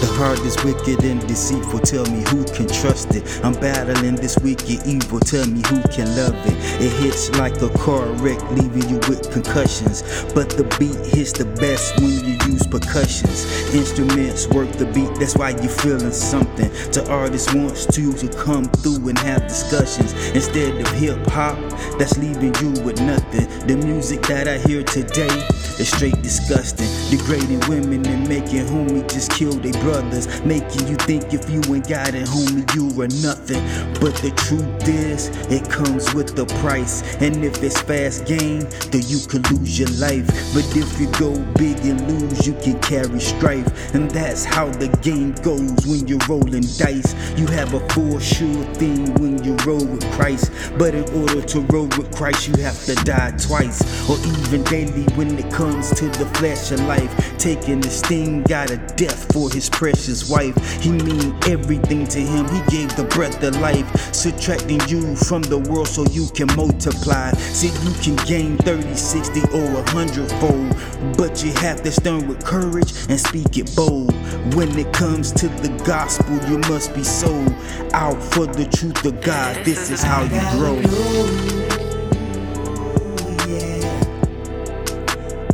the heart is wicked and deceitful. Tell me who can trust it. I'm battling this wicked evil. Tell me who can love it. It hits like a car wreck, leaving you with concussions. But the beat hits the best when you use percussions. Instruments work the beat, that's why you're feeling something. The artist wants you to come through and have discussions instead of hip hop that's leaving you with nothing. The music that I hear today is straight disgusting, degrading women and making homie just kill their brothers, making you think if you ain't got it, homie, you are nothing. But the truth is, it comes with the price, and if it's fast game, then you could lose your life. But if you go big and lose, you can carry strife, and that's how the game goes when you're rolling dice. You have a full sure thing when you roll with Christ, but in order to roll with Christ, you have to die twice, or even daily when it comes to the flesh of life. Taking the sting out of death for his precious wife. He mean everything to him. He gave the breath of life, subtracting you from the world so you can multiply. See, you can gain 30, 60, or 100 fold, but you have to stand with courage and speak it bold. When it comes to the gospel, you must be sold out for the truth of God. This is how you grow.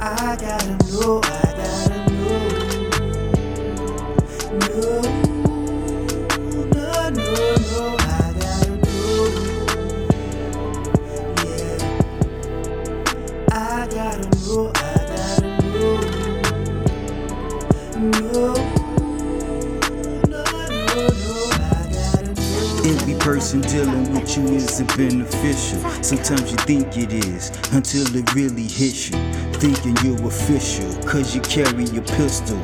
I gotta know, Every person dealing with you isn't beneficial. Sometimes you think it is until it really hits you. Thinking you're official, cause you carry your pistol.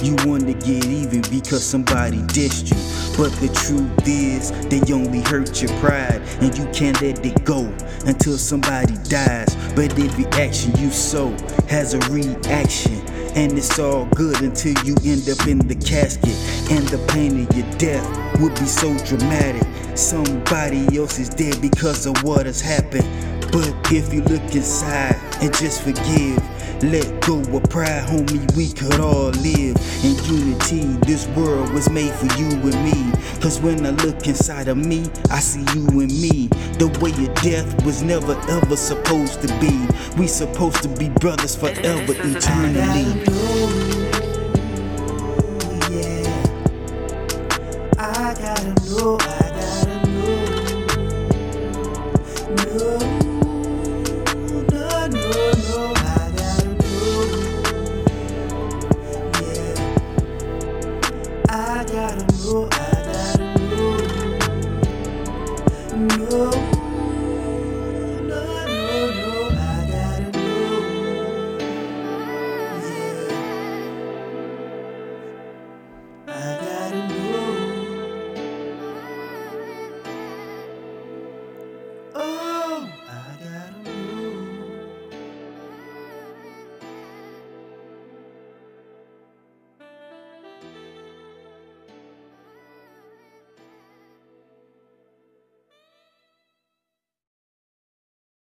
You wanna get even because somebody dissed you. But the truth is, they only hurt your pride, and you can't let it go until somebody dies. But every action you sow has a reaction. And it's all good until you end up in the casket. And the pain of your death would be so dramatic. Somebody else is dead because of what has happened. But if you look inside and just forgive, let go of pride, homie, we could all live in unity. This world was made for you and me. Cause when I look inside of me, I see you and me. The way of death was never ever supposed to be. We supposed to be brothers forever, eternally. I gotta know, I gotta know, know. I don't know.